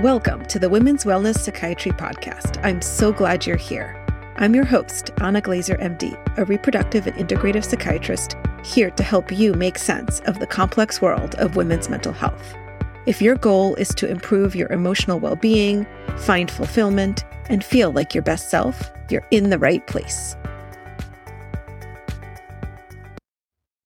Welcome to the Women's Wellness Psychiatry Podcast. I'm so glad you're here. I'm your host, Anna Glezer, MD, a reproductive and integrative psychiatrist, here to help you make sense of the complex world of women's mental health. If your goal is to improve your emotional well being, find fulfillment, and feel like your best self, you're in the right place.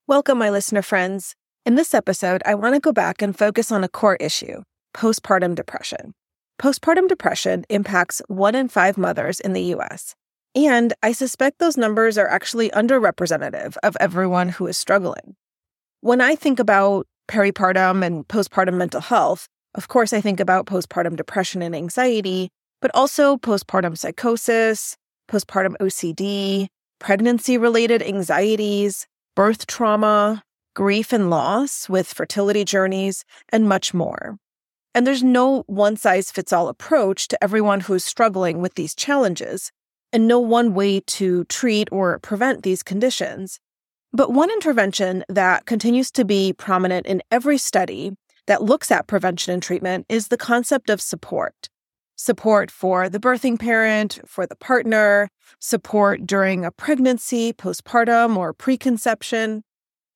Welcome, my listener friends. In this episode, I want to go back and focus on a core issue postpartum depression. Postpartum depression impacts one in five mothers in the US. And I suspect those numbers are actually underrepresentative of everyone who is struggling. When I think about peripartum and postpartum mental health, of course, I think about postpartum depression and anxiety, but also postpartum psychosis, postpartum OCD, pregnancy related anxieties, birth trauma, grief and loss with fertility journeys, and much more. And there's no one size fits all approach to everyone who's struggling with these challenges, and no one way to treat or prevent these conditions. But one intervention that continues to be prominent in every study that looks at prevention and treatment is the concept of support. Support for the birthing parent, for the partner, support during a pregnancy, postpartum, or preconception,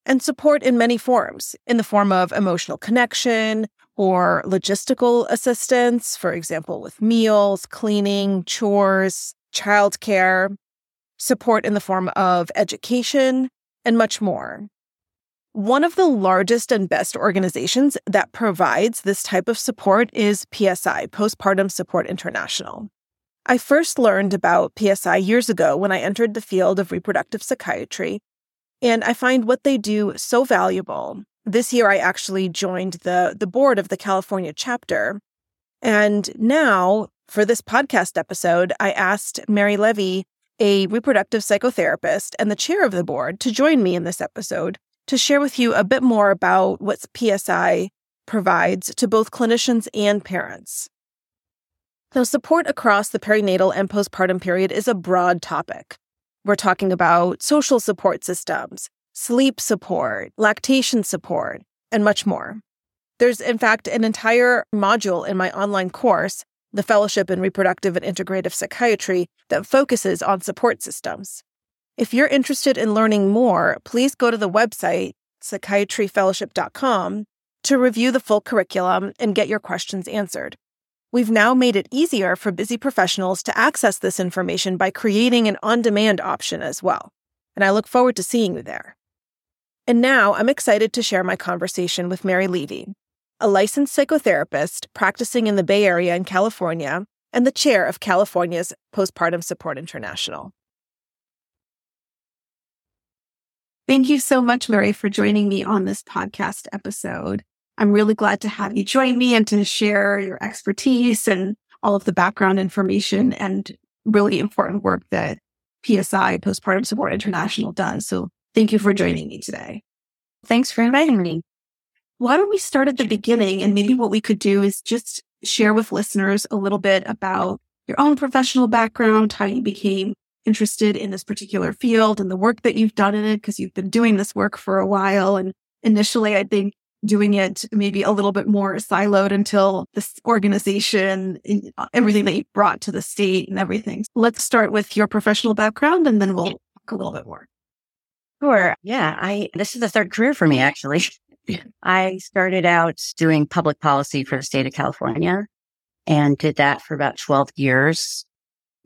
and support in many forms in the form of emotional connection, or logistical assistance, for example, with meals, cleaning, chores, childcare, support in the form of education, and much more. One of the largest and best organizations that provides this type of support is PSI, Postpartum Support International. I first learned about PSI years ago when I entered the field of reproductive psychiatry, and I find what they do so valuable this year I actually joined the the board of the California chapter. And now for this podcast episode, I asked Meri Levy, a reproductive psychotherapist and the chair of the board, to join me in this episode to share with you a bit more about what PSI provides to both clinicians and parents. Now, support across the perinatal and postpartum period is a broad topic. We're talking about social support systems, sleep support, lactation support, and much more. There's, in fact, an entire module in my online course, the Fellowship in Reproductive and Integrative Psychiatry, that focuses on support systems. If you're interested in learning more, please go to the website, psychiatryfellowship.com, to review the full curriculum and get your questions answered. We've now made it easier for busy professionals to access this information by creating an on demand option as well. And I look forward to seeing you there. And now I'm excited to share my conversation with Meri Levy, a licensed psychotherapist practicing in the Bay Area in California and the chair of California's Postpartum Support International. Thank you so much, Meri, for joining me on this podcast episode. I'm really glad to have you join me and to share your expertise and all of the background information and really important work that PSI, Postpartum Support International, does. So Thank you for joining me today. Thanks for inviting me. Why don't we start at the beginning? And maybe what we could do is just share with listeners a little bit about your own professional background, how you became interested in this particular field and the work that you've done in it, because you've been doing this work for a while. And initially, I think doing it maybe a little bit more siloed until this organization, uh, everything that you brought to the state and everything. Let's start with your professional background and then we'll talk a little bit more. Sure. Yeah. I, this is the third career for me, actually. I started out doing public policy for the state of California and did that for about 12 years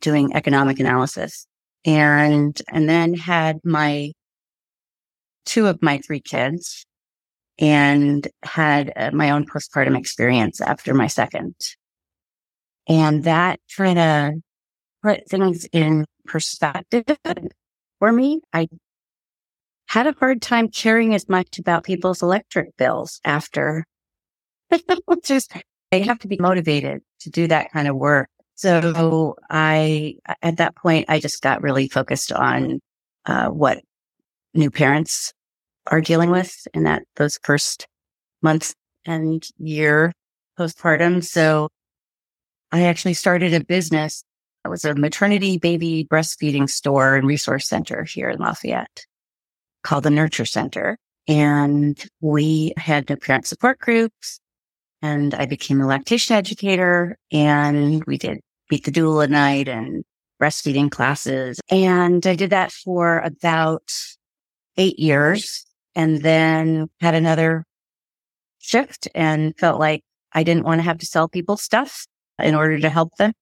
doing economic analysis and, and then had my two of my three kids and had uh, my own postpartum experience after my second. And that kind of put things in perspective for me. I had a hard time caring as much about people's electric bills after. Just they have to be motivated to do that kind of work. So I, at that point, I just got really focused on uh, what new parents are dealing with in that those first months and year postpartum. So I actually started a business. It was a maternity baby breastfeeding store and resource center here in Lafayette called the Nurture Center. And we had new parent support groups. and I became a lactation educator and we did beat the doula night and breastfeeding classes. And I did that for about eight years and then had another shift and felt like I didn't want to have to sell people stuff in order to help them.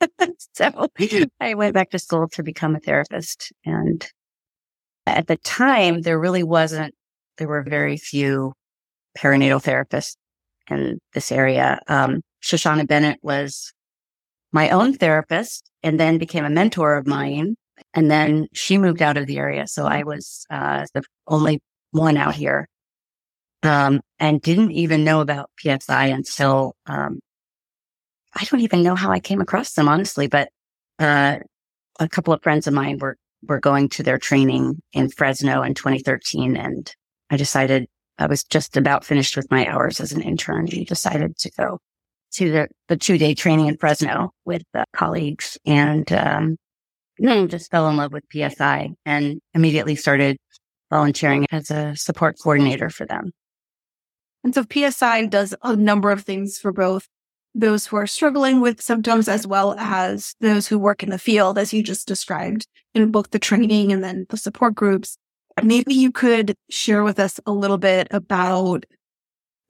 so I went back to school to become a therapist. And at the time, there really wasn't, there were very few perinatal therapists in this area. Um, Shoshana Bennett was my own therapist and then became a mentor of mine. And then she moved out of the area. So I was uh, the only one out here um, and didn't even know about PSI until um, I don't even know how I came across them, honestly. But uh, a couple of friends of mine were were going to their training in Fresno in 2013, and I decided I was just about finished with my hours as an intern and decided to go to the, the two day training in Fresno with uh, colleagues and, um, then just fell in love with PSI and immediately started volunteering as a support coordinator for them. And so PSI does a number of things for both those who are struggling with symptoms as well as those who work in the field, as you just described in both the training and then the support groups. Maybe you could share with us a little bit about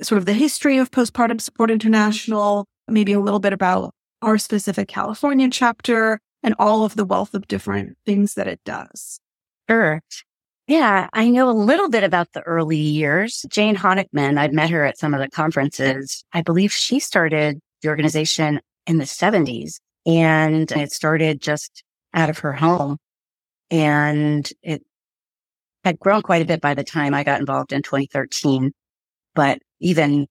sort of the history of Postpartum Support International, maybe a little bit about our specific California chapter and all of the wealth of different things that it does. Sure. Yeah, I know a little bit about the early years. Jane Honikman, I've met her at some of the conferences. I believe she started the organization in the 70s and it started just out of her home. And it had grown quite a bit by the time I got involved in 2013. But even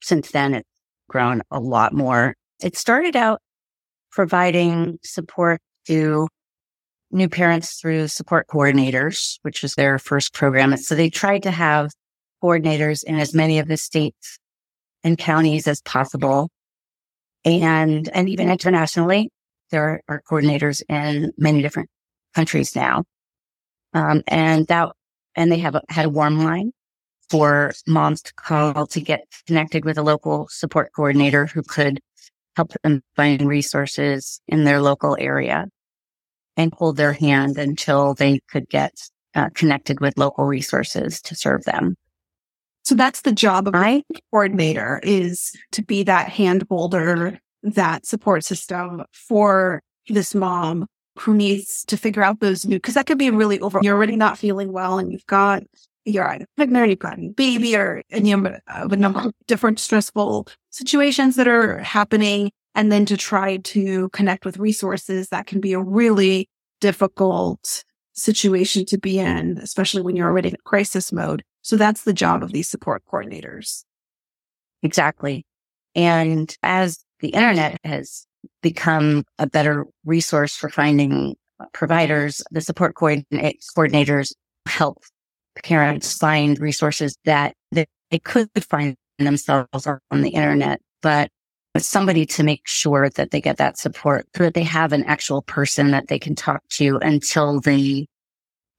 since then, it's grown a lot more. It started out providing support to new parents through support coordinators, which was their first program. So they tried to have coordinators in as many of the states and counties as possible. And, and even internationally, there are coordinators in many different countries now. Um, and that, and they have a, had a warm line for moms to call to get connected with a local support coordinator who could help them find resources in their local area and hold their hand until they could get uh, connected with local resources to serve them. So that's the job of a coordinator is to be that hand holder, that support system for this mom who needs to figure out those new, cause that could be really over. You're already not feeling well and you've got, you're either pregnant you've got a baby or, and you a number of different stressful situations that are happening. And then to try to connect with resources that can be a really difficult situation to be in, especially when you're already in crisis mode. So that's the job of these support coordinators. Exactly. And as the internet has become a better resource for finding providers. The support coordinators help parents find resources that they could find themselves on the internet, but somebody to make sure that they get that support so that they have an actual person that they can talk to until they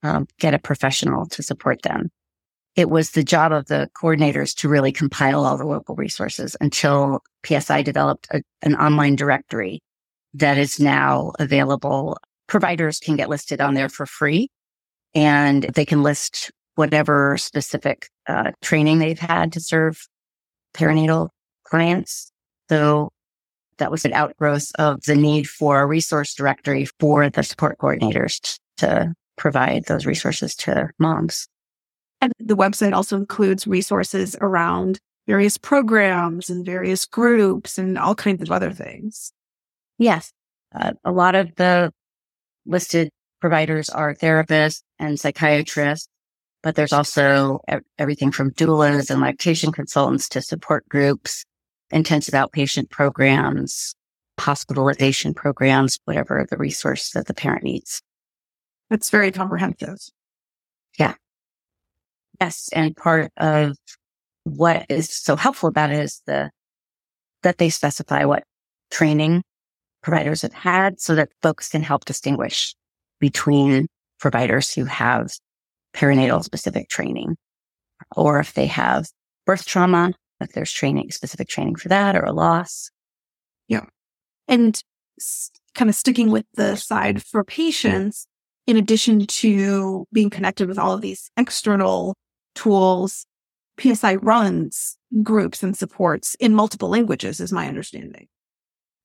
um, get a professional to support them. It was the job of the coordinators to really compile all the local resources until PSI developed a, an online directory that is now available. Providers can get listed on there for free and they can list whatever specific uh, training they've had to serve perinatal clients. So that was an outgrowth of the need for a resource directory for the support coordinators to provide those resources to moms. And the website also includes resources around various programs and various groups and all kinds of other things. Yes. Uh, a lot of the listed providers are therapists and psychiatrists, but there's also everything from doulas and lactation consultants to support groups, intensive outpatient programs, hospitalization programs, whatever the resource that the parent needs. It's very comprehensive. Yeah. Yes. And part of what is so helpful about it is the, that they specify what training providers have had so that folks can help distinguish between providers who have perinatal specific training or if they have birth trauma if there's training, specific training for that or a loss. Yeah. And s- kind of sticking with the side for patients, in addition to being connected with all of these external tools, PSI runs groups and supports in multiple languages, is my understanding.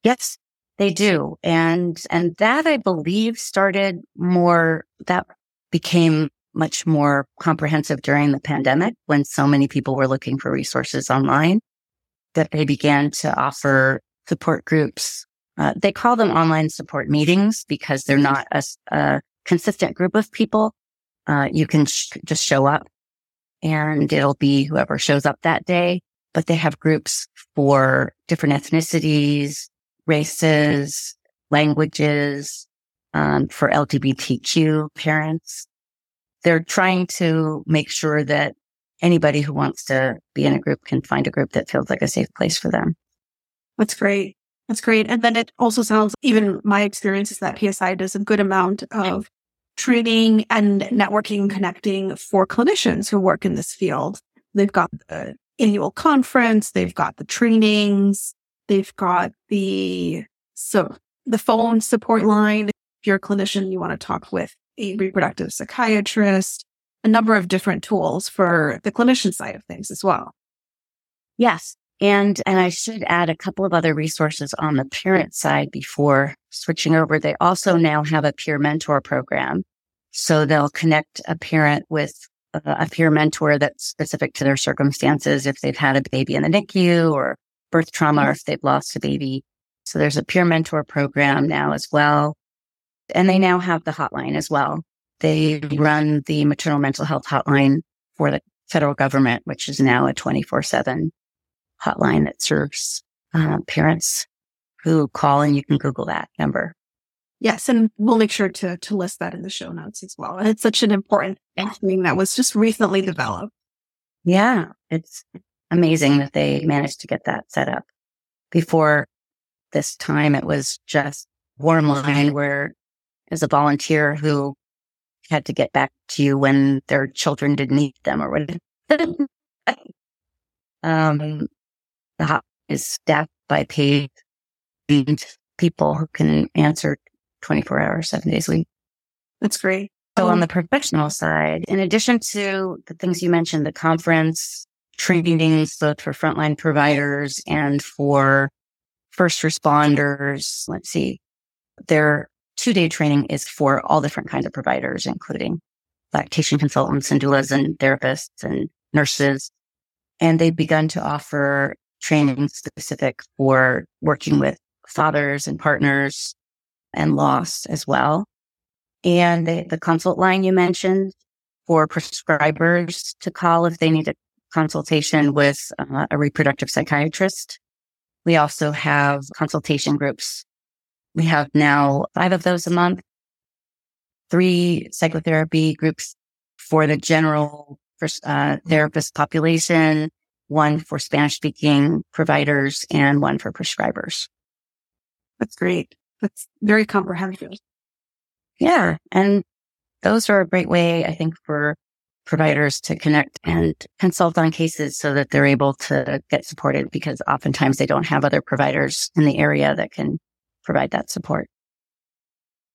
Yes, they do. And, and that I believe started more, that became much more comprehensive during the pandemic when so many people were looking for resources online that they began to offer support groups. Uh, they call them online support meetings because they're not a, a consistent group of people. Uh, you can sh- just show up and it'll be whoever shows up that day, but they have groups for different ethnicities, races, languages, um, for LGBTQ parents. They're trying to make sure that anybody who wants to be in a group can find a group that feels like a safe place for them. That's great. That's great. And then it also sounds, even my experience is that PSI does a good amount of training and networking, connecting for clinicians who work in this field. They've got the annual conference, they've got the trainings, they've got the so the phone support line. If you're a clinician, you want to talk with a reproductive psychiatrist, a number of different tools for the clinician side of things as well. Yes. And, and I should add a couple of other resources on the parent side before switching over. They also now have a peer mentor program. So they'll connect a parent with a, a peer mentor that's specific to their circumstances. If they've had a baby in the NICU or birth trauma, or if they've lost a baby. So there's a peer mentor program now as well. And they now have the hotline as well. They run the maternal mental health hotline for the federal government, which is now a 24 seven hotline that serves uh, parents who call and you can Google that number. Yes, and we'll make sure to to list that in the show notes as well. It's such an important thing that was just recently developed. Yeah, it's amazing that they managed to get that set up. Before this time, it was just warm line where as a volunteer who had to get back to you when their children didn't need them or whatever. um, the hot is staffed by paid people who can answer 24 hours, seven days a week. That's great. So on um, the professional side, in addition to the things you mentioned, the conference trainings, both for frontline providers and for first responders, let's see, their two day training is for all different kinds of providers, including lactation consultants and doulas and therapists and nurses. And they've begun to offer training specific for working with fathers and partners and loss as well. And the, the consult line you mentioned for prescribers to call if they need a consultation with uh, a reproductive psychiatrist. We also have consultation groups. We have now five of those a month, three psychotherapy groups for the general uh, therapist population, one for Spanish speaking providers and one for prescribers. That's great. That's very comprehensive. Yeah. And those are a great way, I think, for providers to connect and consult on cases so that they're able to get supported because oftentimes they don't have other providers in the area that can provide that support.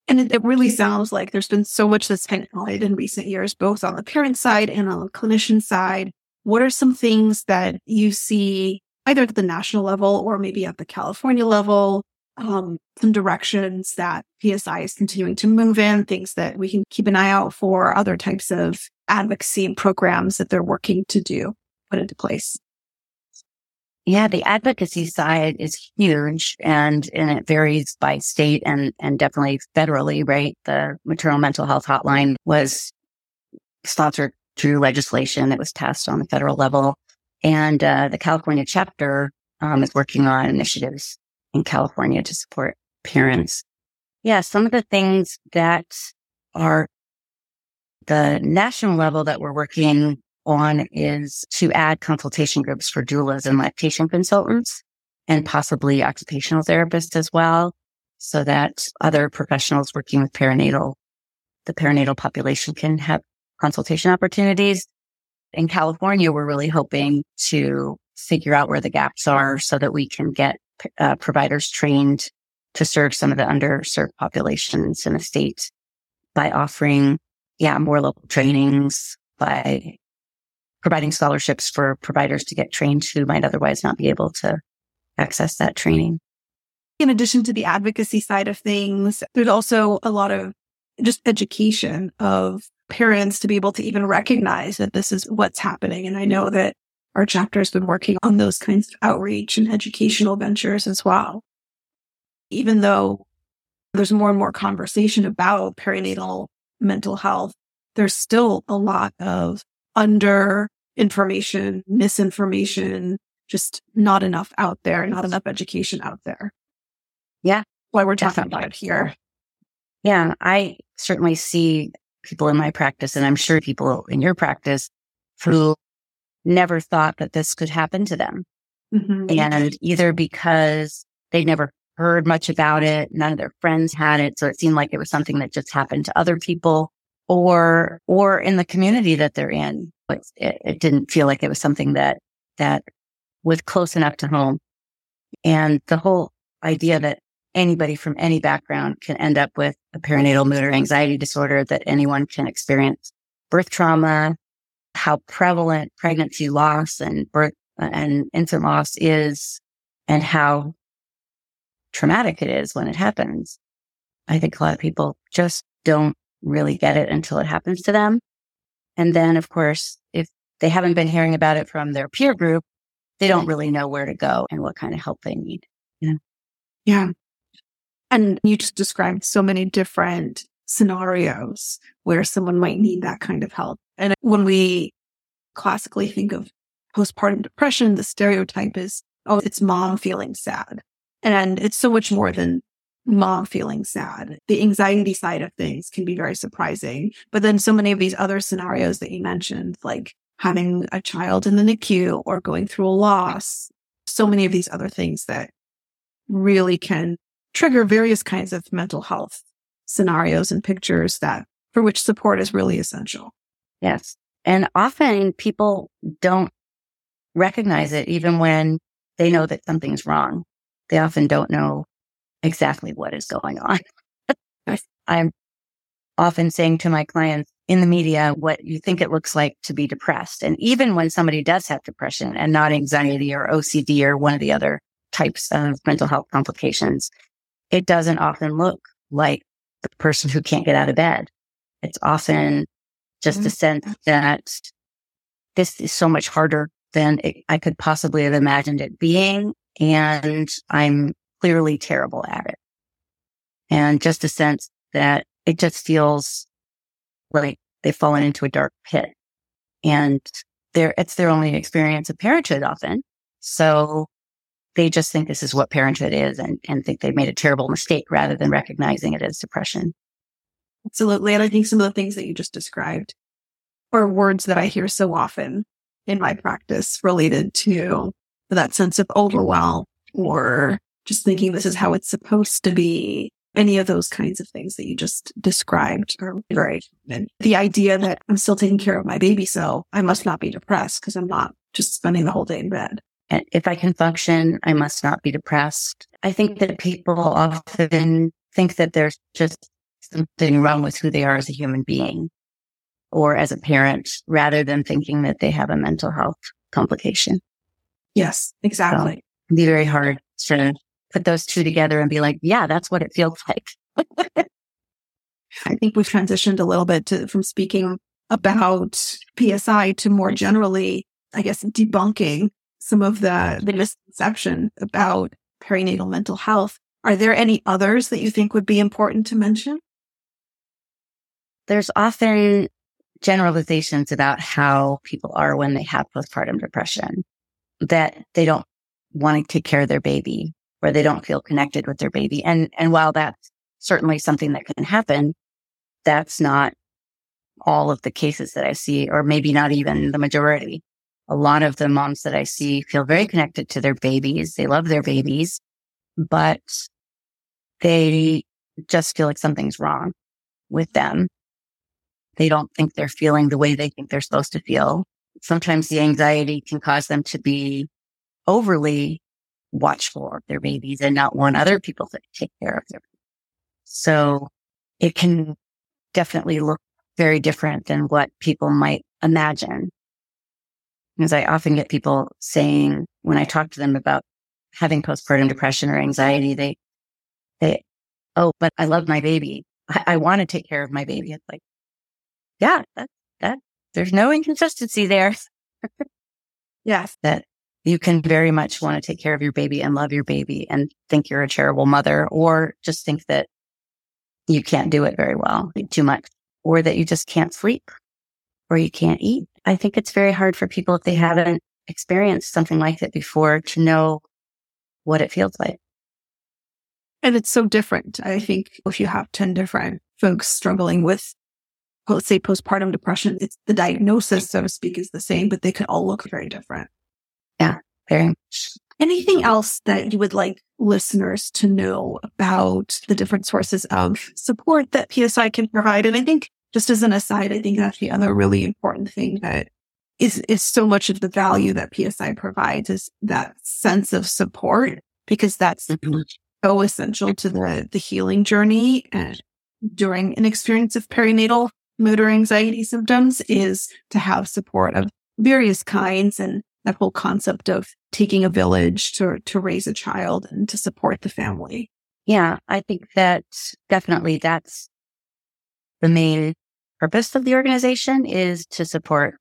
And it, it really sounds like there's been so much that's been added in recent years, both on the parent side and on the clinician side. What are some things that you see either at the national level or maybe at the California level um, some directions that PSI is continuing to move in, things that we can keep an eye out for, other types of advocacy and programs that they're working to do, put into place. Yeah, the advocacy side is huge and, and it varies by state and, and definitely federally, right? The maternal mental health hotline was sponsored through legislation. that was passed on the federal level and, uh, the California chapter, um, is working on initiatives in California to support parents. Yeah, some of the things that are the national level that we're working on is to add consultation groups for doulas and lactation consultants and possibly occupational therapists as well. So that other professionals working with perinatal, the perinatal population can have consultation opportunities. In California, we're really hoping to figure out where the gaps are so that we can get uh, providers trained to serve some of the underserved populations in the state by offering, yeah, more local trainings, by providing scholarships for providers to get trained who might otherwise not be able to access that training. In addition to the advocacy side of things, there's also a lot of just education of parents to be able to even recognize that this is what's happening. And I know that our chapter has been working on those kinds of outreach and educational ventures as well. Even though there's more and more conversation about perinatal mental health, there's still a lot of under information, misinformation, just not enough out there, not enough education out there. Yeah. Why we're talking definitely. about it here. Yeah. I certainly see people in my practice, and I'm sure people in your practice who never thought that this could happen to them. Mm-hmm. And either because they never heard much about it, none of their friends had it. So it seemed like it was something that just happened to other people or, or in the community that they're in. But it, it didn't feel like it was something that, that was close enough to home. And the whole idea that anybody from any background can end up with a perinatal mood or anxiety disorder that anyone can experience birth trauma, how prevalent pregnancy loss and birth and infant loss is and how traumatic it is when it happens. I think a lot of people just don't really get it until it happens to them. And then, of course, if they haven't been hearing about it from their peer group, they don't really know where to go and what kind of help they need. Know? Yeah. And you just described so many different scenarios where someone might need that kind of help. And when we classically think of postpartum depression, the stereotype is, oh, it's mom feeling sad. And it's so much more than mom feeling sad. The anxiety side of things can be very surprising. But then so many of these other scenarios that you mentioned, like having a child in the NICU or going through a loss, so many of these other things that really can trigger various kinds of mental health scenarios and pictures that for which support is really essential. Yes. And often people don't recognize it even when they know that something's wrong. They often don't know exactly what is going on. I'm often saying to my clients in the media what you think it looks like to be depressed. And even when somebody does have depression and not anxiety or OCD or one of the other types of mental health complications, it doesn't often look like the person who can't get out of bed. It's often just mm-hmm. a sense that this is so much harder than it, I could possibly have imagined it being. And I'm clearly terrible at it. And just a sense that it just feels like they've fallen into a dark pit and they it's their only experience of parenthood often. So they just think this is what parenthood is and, and think they've made a terrible mistake rather than recognizing it as depression. Absolutely. And I think some of the things that you just described are words that I hear so often in my practice related to that sense of overwhelm or just thinking this is how it's supposed to be. Any of those kinds of things that you just described are very common. The idea that I'm still taking care of my baby, so I must not be depressed because I'm not just spending the whole day in bed. And if I can function, I must not be depressed. I think that people often think that there's just something wrong with who they are as a human being or as a parent rather than thinking that they have a mental health complication. Yes, exactly. So it'd be very hard to put those two together and be like, yeah, that's what it feels like. I think we've transitioned a little bit to, from speaking about PSI to more generally, I guess, debunking some of the, the misconception about perinatal mental health. Are there any others that you think would be important to mention? There's often generalizations about how people are when they have postpartum depression, that they don't want to take care of their baby or they don't feel connected with their baby. And, and while that's certainly something that can happen, that's not all of the cases that I see, or maybe not even the majority a lot of the moms that I see feel very connected to their babies. They love their babies, but they just feel like something's wrong with them. They don't think they're feeling the way they think they're supposed to feel. Sometimes the anxiety can cause them to be overly watchful of their babies and not want other people to take care of them. So it can definitely look very different than what people might imagine. Because I often get people saying when I talk to them about having postpartum depression or anxiety, they, they, oh, but I love my baby. I, I want to take care of my baby. It's like, yeah, that, that, there's no inconsistency there. yes. That you can very much want to take care of your baby and love your baby and think you're a terrible mother or just think that you can't do it very well, too much, or that you just can't sleep or you can't eat. I think it's very hard for people if they haven't experienced something like that before to know what it feels like. And it's so different. I think if you have 10 different folks struggling with, let's say postpartum depression, it's the diagnosis, so to speak, is the same, but they can all look very different. Yeah, very much. Anything else that you would like listeners to know about the different sources of support that PSI can provide? And I think just as an aside, I think that's the other really important thing that is, is so much of the value that PSI provides is that sense of support because that's mm-hmm. so essential to the, the healing journey and during an experience of perinatal mood or anxiety symptoms is to have support of various kinds and that whole concept of taking a village to, to raise a child and to support the family. Yeah, I think that definitely that's the main purpose of the organization is to support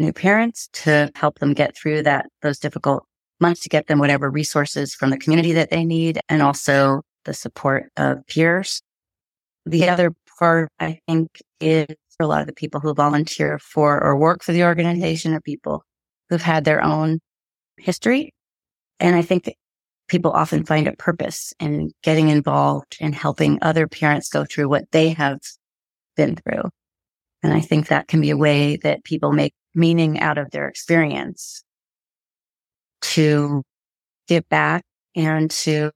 new parents, to help them get through that, those difficult months, to get them whatever resources from the community that they need, and also the support of peers. The other part, I think, is for a lot of the people who volunteer for or work for the organization are people who've had their own history. And I think that people often find a purpose in getting involved and helping other parents go through what they have been through. And I think that can be a way that people make meaning out of their experience to give back and to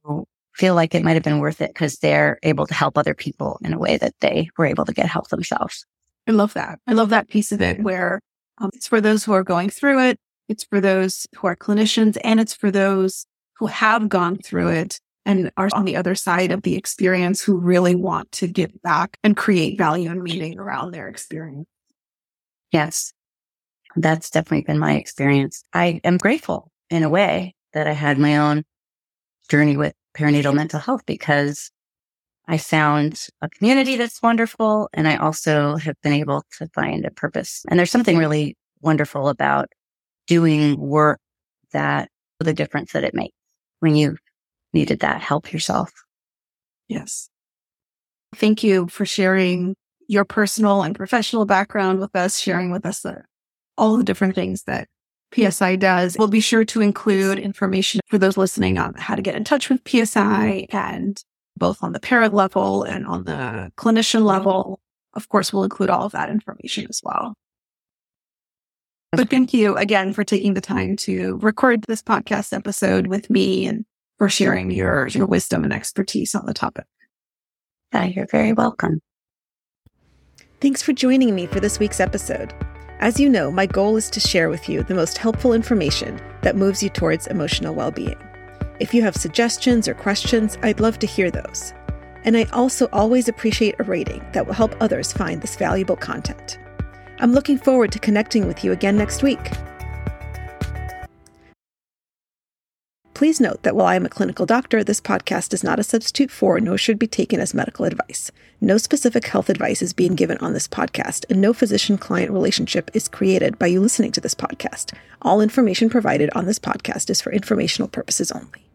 feel like it might have been worth it because they're able to help other people in a way that they were able to get help themselves. I love that. I love that piece of it where um, it's for those who are going through it. It's for those who are clinicians and it's for those who have gone through it and are on the other side of the experience who really want to give back and create value and meaning around their experience. Yes, that's definitely been my experience. I am grateful in a way that I had my own journey with perinatal mental health because I found a community that's wonderful. And I also have been able to find a purpose. And there's something really wonderful about doing work that the difference that it makes when you needed that help yourself. Yes. Thank you for sharing your personal and professional background with us, sharing with us the, all the different things that PSI does. We'll be sure to include information for those listening on how to get in touch with PSI and both on the parent level and on the clinician level. Of course, we'll include all of that information as well. But thank you again for taking the time to record this podcast episode with me and for sharing your, your wisdom and expertise on the topic. Yeah, you're very welcome. Thanks for joining me for this week's episode. As you know, my goal is to share with you the most helpful information that moves you towards emotional well being. If you have suggestions or questions, I'd love to hear those. And I also always appreciate a rating that will help others find this valuable content. I'm looking forward to connecting with you again next week. Please note that while I am a clinical doctor, this podcast is not a substitute for nor should be taken as medical advice. No specific health advice is being given on this podcast, and no physician client relationship is created by you listening to this podcast. All information provided on this podcast is for informational purposes only.